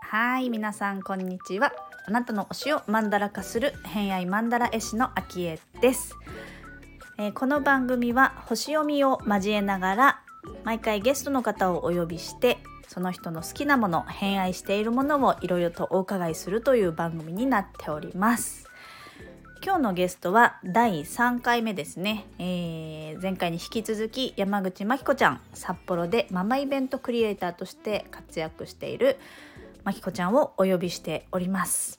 はい皆さんこんにちは。あなたの推しをマンダラ化する偏愛マンダラ絵師のあきえです、えーこの番組は星読みを交えながら毎回ゲストの方をお呼びしてその人の好きなもの偏愛しているものをいろいろとお伺いするという番組になっております。今日のゲストは第3回目ですね、えー前回に引き続き山口真紀子ちゃん札幌でママイベントクリエイターとして活躍しているまきこちゃんをお呼びしております。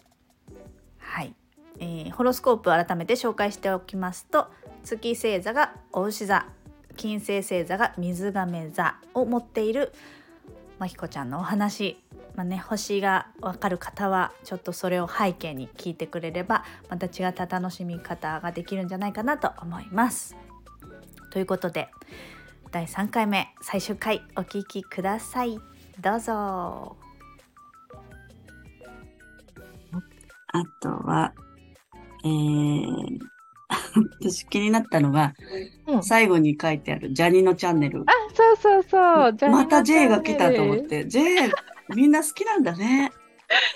はい、えーホロスコープ改めて紹介しておきますと月星座がお牛座金星星座が水亀座を持っているまきこちゃんのお話、まあね、星がわかる方はちょっとそれを背景に聞いてくれればまた違った楽しみ方ができるんじゃないかなと思います。ということで第3回目最終回お聞きください。どうぞ。あとは、えー、私気になったのが、うん最後に書いてあるジャニのチャンネル。あ、そうそうそう。また J が来たと思っ。て、J、みんな好きなんだね。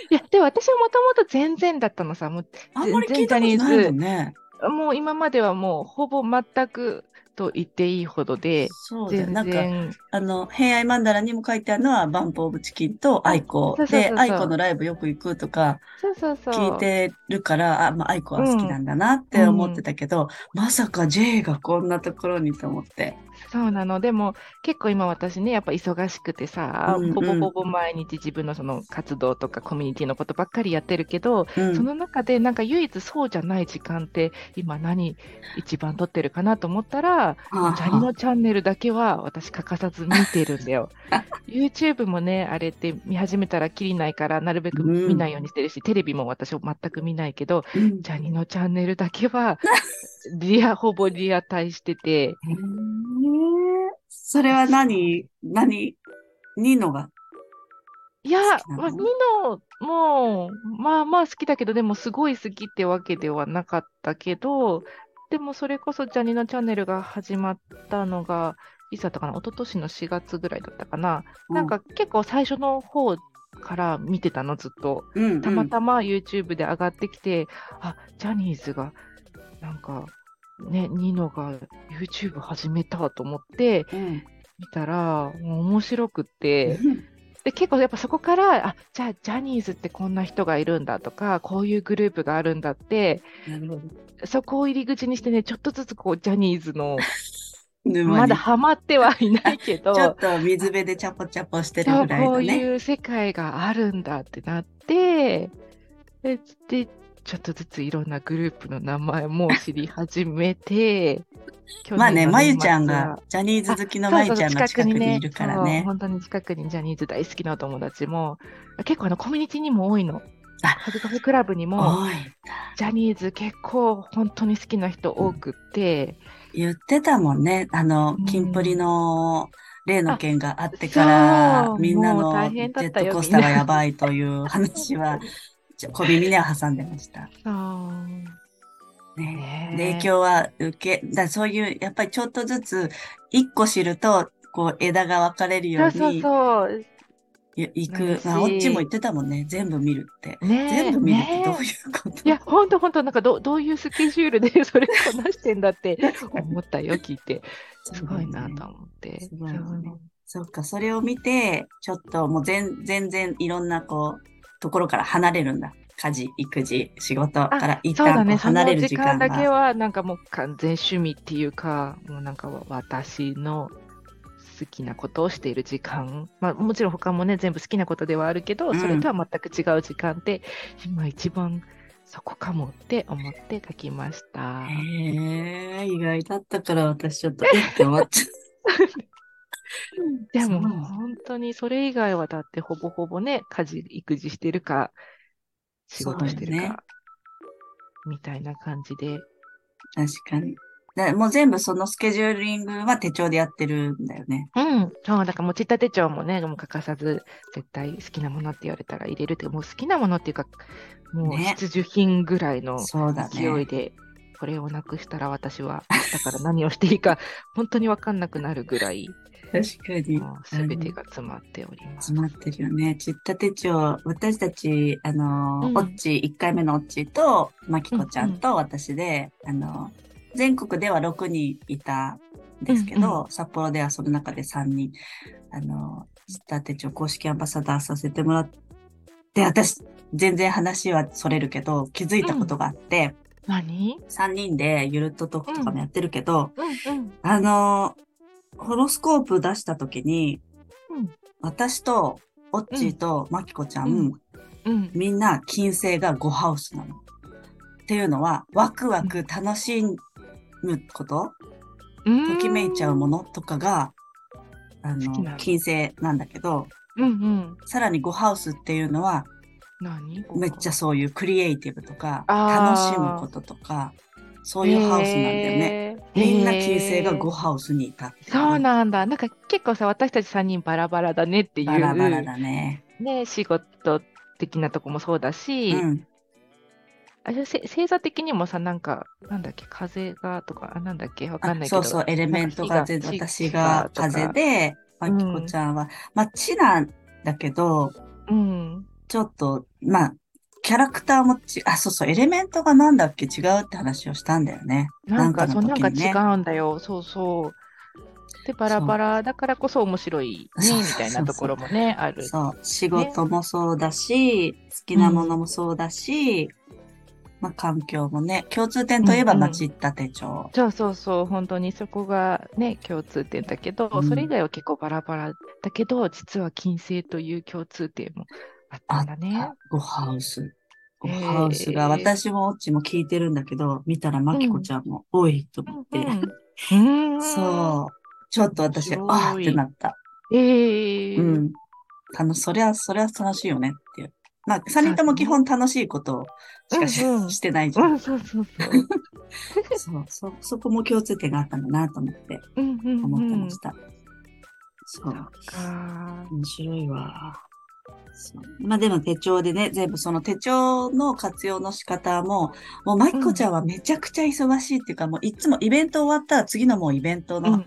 いや、でも私はもともと全然だったのさ。もうあんまり聞いたことないもんね。もう今まではもうほぼ全くと言っていいほどで、そうなんか、然。あの、偏愛マンダラにも書いてあるのは、バンプオブチキンとアイコでアイコのライブよく行くとかそうそうそう。聞いてるから、あ、まあ、アイコは好きなんだなって思ってたけど、まさか J がこんなところにと思って。そうなの。でも結構今私ね、やっぱ忙しくてさ、うんうん。ほぼほぼ毎日自分のその活動とかコミュニティのことばっかりやってるけど、うん。その中でなんか唯一そうじゃない時間って今何一番取ってるかなと思ったら、はあジャニのチャンネルだけは私欠かさず見てるんだよ。YouTube もね、あれって見始めたらきりないから、なるべく見ないようにしてるし、テレビも私は全く見ないけど、うん。ジャニのチャンネルだけは、リア、ほぼリアタイしてて、それは何？何？ニノが？いや、まあ、ニノも、まあまあ好きだけど、でもすごい好きってわけではなかったけど、でもそれこそジャニのチャンネルが始まったのが、いつだったかな、一昨年の4月ぐらいだったかな？なんか結構最初の方から見てたの、ずっと。うん、うん、たまたま YouTube で上がってきて、あ、ジャニーズが、なんか、ね、ニノが YouTube 始めたと思ってうん。見たら、もう面白くって、で、結構やっぱそこから、あ、じゃあジャニーズってこんな人がいるんだとか、こういうグループがあるんだって。そこを入り口にしてね、ちょっとずつこう、ジャニーズの、まだハマってはいないけど、ちょっと水辺でチャポチャポしてるぐらいこう。いう世界があるんだってなって、で、でちょっとずついろんなグループの名前も知り始めて、去まあね、まゆちゃんが、ジャニーズ好きのまゆちゃんが近くにいるからね。本当に近くにジャニーズ大好きなお友達も、結構あのコミュニティにも多いの。あカズカフェクラブにも、ジャニーズ結構本当に好きな人多くって、言ってたもんね。あのうん、キンプリの例の件があってからみんなのジェットコースターがやばいという話は、小耳には挟んでました。ね影響は受け、だそういう、やっぱりちょっとずつ、一個知ると、こう、枝が分かれるよそううにそうそう。い行。くまあ、オッチも言ってたもんね。全部見るって。ね全部見るってねどういうこと？いや、ほんとほんと、なんかどどういうスケジュールで それこなしてんだって思ったよ、聞いて。すごいなと思って。すごいよねそっか、それを見て、ちょっともう全全然いろんなこう、ところから離れるんだ。家事、育児、仕事から一旦離れるの時間時間が。だけは、なんかもう完全趣味っていうか、もうなんか私の好きなことをしている時間。まあもちろん他もね、全部好きなことではあるけど、うんそれとは全く違う時間で、今一番そこかもって思って書きました。へえ、意外だったから私ちょっと、えっ？て思っちゃ でも本当にそれ以外はだってほぼほぼね、家事、育児してるか、仕事してるそうだよねか、みたいな感じで。確かに。だもう全部そのスケジューリングは手帳でやってるんだよね。うん。そう、だからもうちった手帳もね、もう欠かさず、絶対好きなものって言われたら入れるってもう好きなものっていうか、もうね必需品ぐらいの。勢いでこれをなくしたら私は明日から何をしていいか本当に分かんなくなるぐらい、確かに。すべてが詰まっております。詰まってるよね。ちった手帳、私たち、あの、うんオッチ、1回目のオッチと、まきこちゃんと私で、あの、全国では6人いたんですけど、うん札幌ではその中で3人、あの、ちった手帳公式アンバサダーさせてもらって、私、全然話はそれるけど、気づいたことがあって、何？3人でゆるっとトークとかもやってるけど、うんうん。あの、ホロスコープ出した時に、うん。私と、オッチーと、マキコちゃん、うん。うん。みんな金星が5ハウスなの。っていうのは、ワクワク楽しむこと、ときめいちゃうものとかが、あの、金星なんだけど、うんうん。さらに5ハウスっていうのは、何？めっちゃそういうクリエイティブとか、楽しむこととか、そういうハウスなんだよね。みんな金星が5へーハウスにいたっていそうねなんだ。なんか結構さ、私たち3人バラバラだねっていう、バラバラだね。ね、仕事的なとこもそうだし、うん。あれせ星座的にもさ、なんか、なんだっけ、風がとか、あ、なんだっけ、わかんないけど。そうそう、エレメントが私が風で、まきこちゃんは、まあ、地なんだけど、うん。ちょっと、まあ、キャラクターもち、あ、そうそう、エレメントがなんだっけ？違うって話をしたんだよね。なんか、なんか違うんだよ。そうそう。で、バラバラだからこそ面白いね、みたいなところもね、ある。そう、仕事もそうだし、好きなものもそうだし、まあ、環境もね、共通点といえば、うんうんまちった手帳。そうそうそう、本当にそこがね、共通点だけど、うんそれ以外は結構バラバラだけど、実は金星という共通点もあったんだね。5ハウス。5へーハウスが、私もオッチも聞いてるんだけど、見たらまきこちゃんも、多いと思って、うん。うんそう。ちょっと私、あーってなった。ええうん。楽そりゃ、そりゃ楽しいよねっていう。まあ、三人とも基本楽しいことしかし,、うんうんしてないじゃ。うんん、そうそうそう。そう、そ、そこも共通点があったんだなと思ってうんうん思ってうん。ました。そう。か面白いわ。そう。まあでも手帳でね、全部その手帳の活用の仕方も、もうまきこちゃんはめちゃくちゃ忙しいっていうか、もういつもイベント終わったら次のもうイベントの、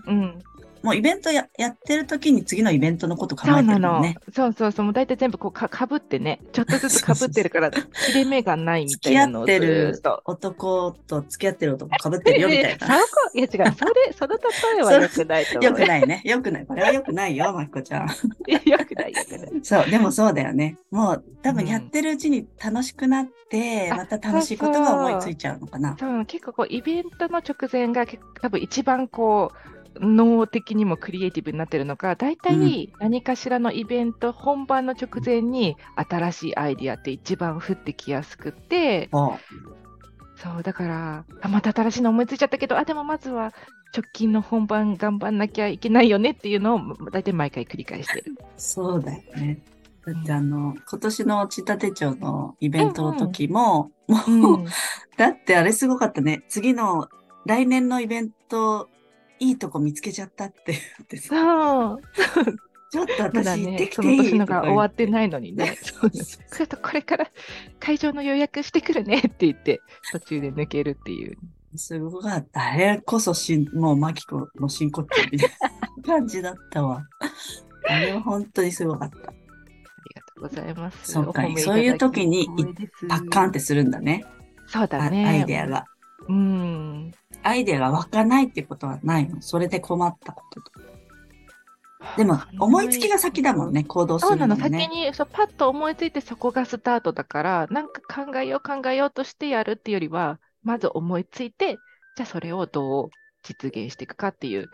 もうイベントややってる時に次のイベントのこと考えてるもんね。。そうそうそう。もう大体全部こうかかぶってね、ちょっとずつかぶってるから、切れ目がないみた付き合いなのをってるずっと。男と付き合ってる男かぶってるよみたいそな。こいや違う、それ、その例えは良くないと思う。よくないね。よくない。これはよくないよ、まきこちゃん。いや。良くない、良くない。そう、でもそうだよね。もう多分うんやってるうちに楽しくなって、あまた楽しいことが思いついちゃうのかな。そう結構こうイベントの直前が結構多分一番こう脳的にもクリエイティブになってるのか大体何かしらのイベント本番の直前に新しいアイディアって一番降ってきやすくってそそうだからあまた新しいの思いついちゃったけどあでもまずは直近の本番頑張んなきゃいけないよねっていうのを大体毎回繰り返してる。う、そうだよね。だってあの、今年のちた手帳のイベントの時も、もう、うん、だってあれすごかったね。次の、来年のイベント、いいとこ見つけちゃったって言ってさ、そうちょっと私ね、きていい？その年のが終わってい。ないのにね。そうそれとこれから会場の予約してくるねって言って、途中で抜けるっていう。すごかった。あれこそしん、もうマキコの真骨頂みたいな感じだったわ。あれは本当にすごかった。ありがとうございます。そうかそういう時にパッカンってするんだね。そうあだね。アイデアが。うん。アイデアが湧かないってことはないの？それで困ったことと。でも、思いつきが先だもんね、行動すそうなの。先にそうパッと思いついてそこがスタートだから、なんか考えよう考えようとしてやるっていうよりは、まず思いついて、じゃあそれをどう実現していくかっていう、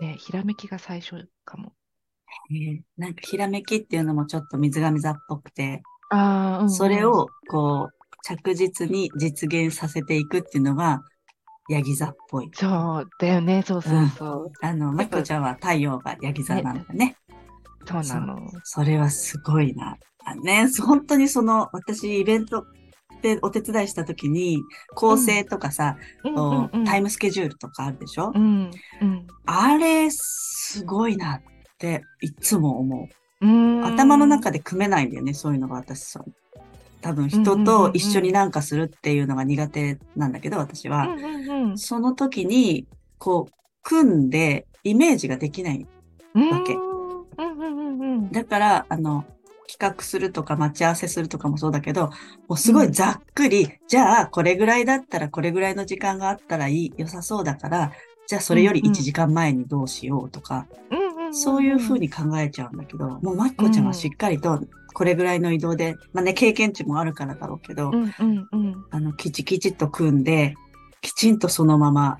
ね、ひらめきが最初かも。えーなんか、ひらめきっていうのもちょっと水上座っぽくて、あうんそれ、を、こう、着実に実現させていくっていうのが、ヤギ座っぽい。そうだよね、そうそうそう。あの、まきこちゃんは太陽がヤギ座なんだね。そうなの。それはすごいな。あね、本当にその、私、イベントでお手伝いした時に、構成とかさ、うんタイムスケジュールとかあるでしょ、うんうんあれ、すごいなって、いつも思う。うん頭の中で組めないんだよね、そういうのが私さ。多分人と一緒になんかするっていうのが苦手なんだけど、私は。うんうんうん。その時に、こう、組んでイメージができない。わけ。うん。うんうんうんだから、あの、企画するとか待ち合わせするとかもそうだけど、もうすごいざっくり、じゃあこれぐらいだったらこれぐらいの時間があったらいい、良さそうだから、じゃあそれよりうんうん。1時間前にどうしようとか、うんうんんそういうふうに考えちゃうんだけど、もうまきこちゃんはしっかりとこれぐらいの移動で、まあね、経験値もあるからだろうけど、うんうんうんあの、きちきちっと組んで、きちんとそのまま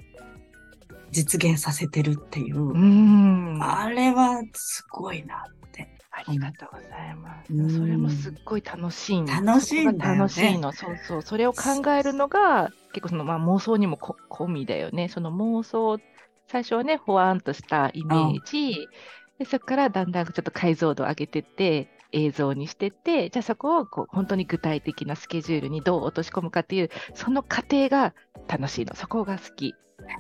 実現させてるっていう、うんあれはすごいなって。ありがとうございます。うんそれもすっごい楽しいの楽しいんだよね楽しいの。そうそう。それを考えるのが、結構その、まあ、妄想にもこ込みだよね。その妄想、最初はね、ほわんとしたイメージ。で、そこからだんだんちょっと解像度を上げてって、映像にしてって、じゃあそこをこう本当に具体的なスケジュールにどう落とし込むかっていう、その過程が楽しいの。そこが好き。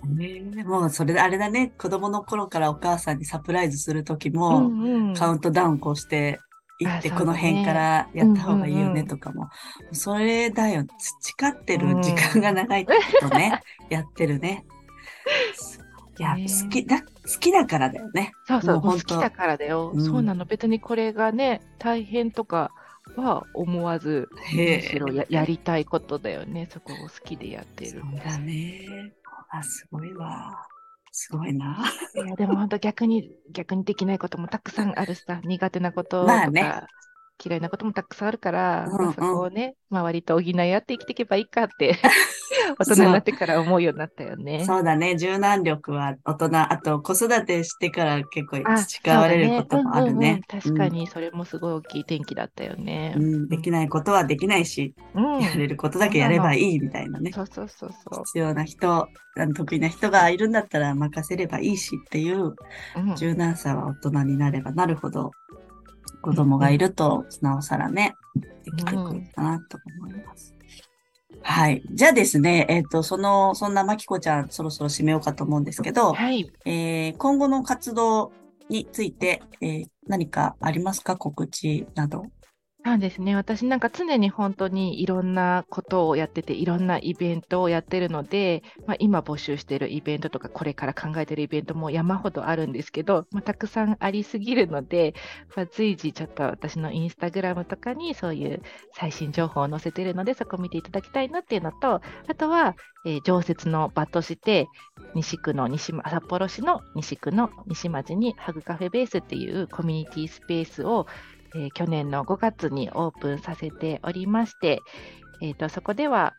ねもうそれであれだね、子供の頃からお母さんにサプライズするときうも、んうん。カウントダウンこうして、行ってこの辺からやった方がいいよねとかも、それだよ、培ってる時間が長いことね、やってるね。いや、ね好きだ、好きだからだよね。そうそう、好きだからだよ。うんそうなの。別にこれがね、大変とかは思わず、へむしろややりたいことだよね。そこを好きでやってる。そうだね。あ、すごいわ。すごいな。いや、でも本当逆に、逆にできないこともたくさんあるしさ、苦手なこととか、まあね嫌いなこともたくさんあるから、うんうんまあそこをね、周りと補い合って生きていけばいいかって、大人になってから思うようになったよね。そうだね。柔軟力は大人、あと子育てしてから結構あ培われることもあるね。ねうんうんうん確かに、それもすごい大きい転機だったよね。うん。うんできないことはできないし、うん。やれることだけやればいいみたいなね。そうそうそうそう。必要な人、得意な人がいるんだったら任せればいいしっていううん柔軟さは大人になればなるほど、子供がいると、なおさらね、できてくるかなと思います。はい。じゃあですね、えっ、と、その、そんなまきこちゃん、そろそろ締めようかと思うんですけど、はい。えー今後の活動について、えー何かありますか？告知など。ですね。私なんか常に本当にいろんなことをやってて、いろんなイベントをやってるので、まあ、今募集してるイベントとか、これから考えてるイベントも山ほどあるんですけど、まあ、たくさんありすぎるので、まあ、随時ちょっと私のインスタグラムとかにそういう最新情報を載せてるので、そこ見ていただきたいなっていうのと、あとは、えー常設の場として、西区の西、札幌市の西区の西町にハグカフェベースっていうコミュニティスペースをえー去年の5月にオープンさせておりまして、えーとそこでは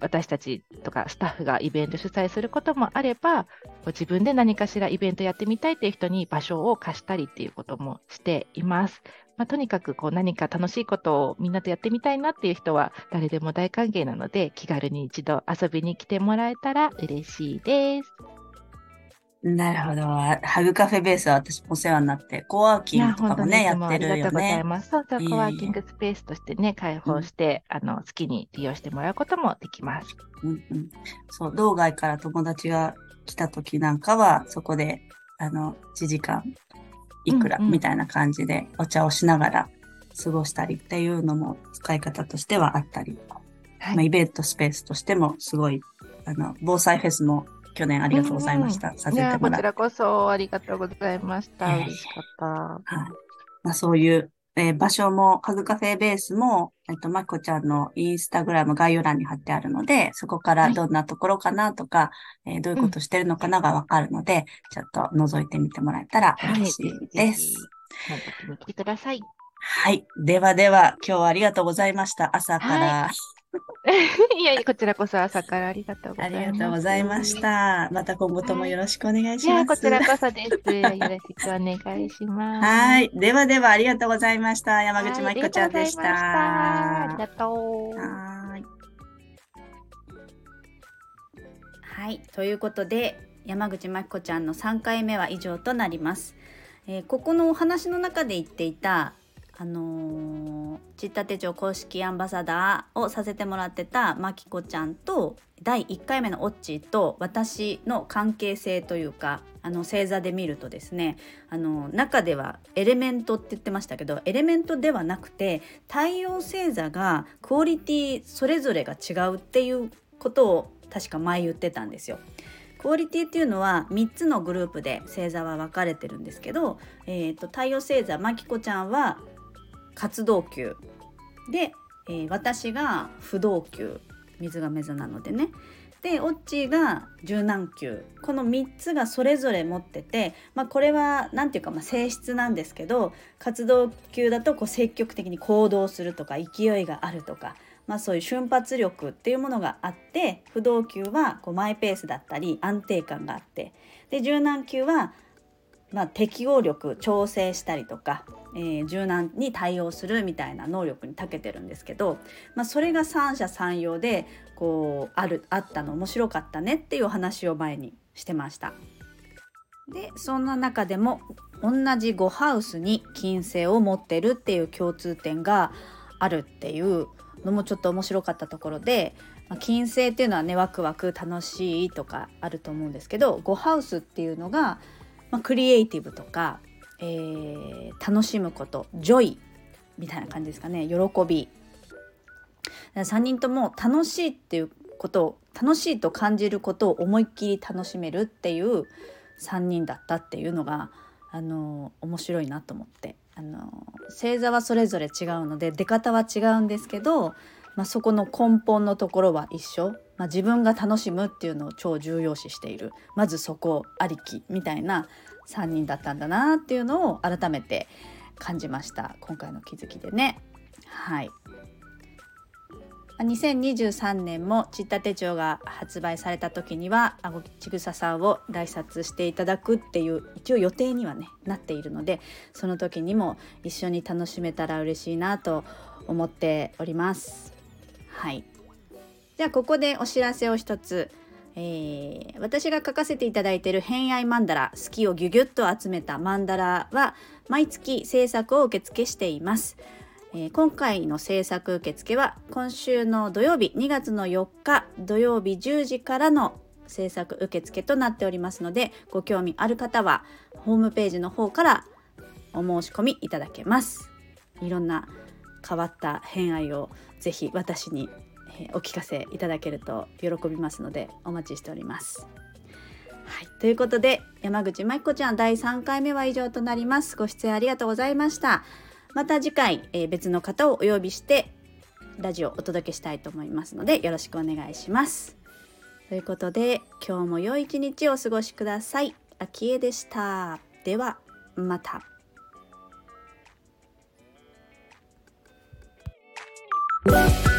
私たちとかスタッフがイベント主催することもあれば、ご自分で何かしらイベントやってみたいっていう人に場所を貸したりっていうこともしています。まあ、とにかくこう何か楽しいことをみんなとやってみたいなっていう人は誰でも大歓迎なので、気軽に一度遊びに来てもらえたら嬉しいです。なるほど。ハグカフェベースは私もお世話になって、コワーキングとかもね、やいってるよありがとうございね。ます。そうそう、コワーキングスペースとしてね、開放して、あの、好きに利用してもらうこともできます。うんうん、そう、道外から友達が来た時なんかは、そこで、あの、1時間いくらうんうんみたいな感じでお茶をしながら過ごしたりっていうのも使い方としてはあったり、はいまあ、イベントスペースとしてもすごい、あの、防災フェスも去年ありがとうございました。させいやー、てもらって。こちらこそありがとうございました。嬉しかった。はい。まあ、そういう、えー場所も、ハグカフェベースも、えっと、まきこちゃんのインスタグラム概要欄に貼ってあるので、そこからはいどんなところかなとか、えーどういうことしてるのかながわかるので、ちょっと覗いてみてもらえたらはい、嬉しいです。ぜひ。本当に来てください。はい。ではでは、今日はありがとうございました。朝から。い やいや、こちらこそ朝からありがとうござあいます。りがとうございまし。た。また今後ともよろしくお願いいやー、します。こちらこそです。よろしくお願いします。はい。ではでは、ありがとうございました。山口はいまきこちゃんでした。ありがとうございましたありがとう。はーい。はい、ということで山口真紀子ちゃんの3回目は以上となります。えーここのお話の中で言っていたあのー、ちった手帳公式アンバサダーをさせてもらってたまきこちゃんと第1回目のオッチーと私の関係性というかあの星座で見るとですねあの中ではエレメントって言ってましたけどエレメントではなくて太陽星座がクオリティそれぞれが違うっていうことを確か前言ってたんですよ。クオリティっていうのは3つのグループで星座は分かれてるんですけど、えーと、太陽星座まきこちゃんは活動級で、えー、私が不動級水が座なのでね。でオッチーが柔軟球。この3つがそれぞれ持ってて、まあ、これは何て言うかまあ性質なんですけど活動球だとこう積極的に行動するとか勢いがあるとか、まあ、そういう瞬発力っていうものがあって不動球はこうマイペースだったり安定感があって。で柔軟球はまあ、適応力調整したりとか、えー、柔軟に対応するみたいな能力に長けてるんですけど、まあ、それが三者三様でこうあるあったの面白かったねっていう話を前にしてました。でそんな中でも同じ5ハウスに金星を持ってるっていう共通点があるっていうのもちょっと面白かったところで、まあ、金星っていうのはねワクワク楽しいとかあると思うんですけど5ハウスっていうのがまあ、クリエイティブとか、えー、楽しむこと joy みたいな感じですかね。喜び。3人とも楽しいっていうことを楽しいと感じることを思いっきり楽しめるっていう3人だったっていうのがあの面白いなと思って。あの星座はそれぞれ違うので出方は違うんですけど、まあ、そこの根本のところは一緒まあ、自分が楽しむっていうのを超重要視しているまずそこありきみたいな3人だったんだなっていうのを改めて感じました今回の気づきでね。はい2023年もちった手帳が発売された時にはあごちぐささんを来札していただくっていう一応予定にはねなっているのでその時にも一緒に楽しめたら嬉しいなと思っております。はい。じゃあここでお知らせを一つ、えー、私が書かせていただいている偏愛マンダラ好きをギュギュッと集めたマンダラは毎月制作を受付しています、えー、今回の制作受付は今週の土曜日2月の4日土曜日10時からの制作受付となっておりますのでご興味ある方はホームページの方からお申し込みいただけます。いろんな変わった偏愛をぜひ私にえお聞かせいただけると喜びますのでお待ちしております。はい、ということで山口舞子ちゃん第3回目は以上となります。ご出演ありがとうございました。また次回、えー、別の方をお呼びしてラジオをお届けしたいと思いますのでよろしくお願いします。ということで今日も良い一日をお過ごしください。あきえでした。ではまた。Bye.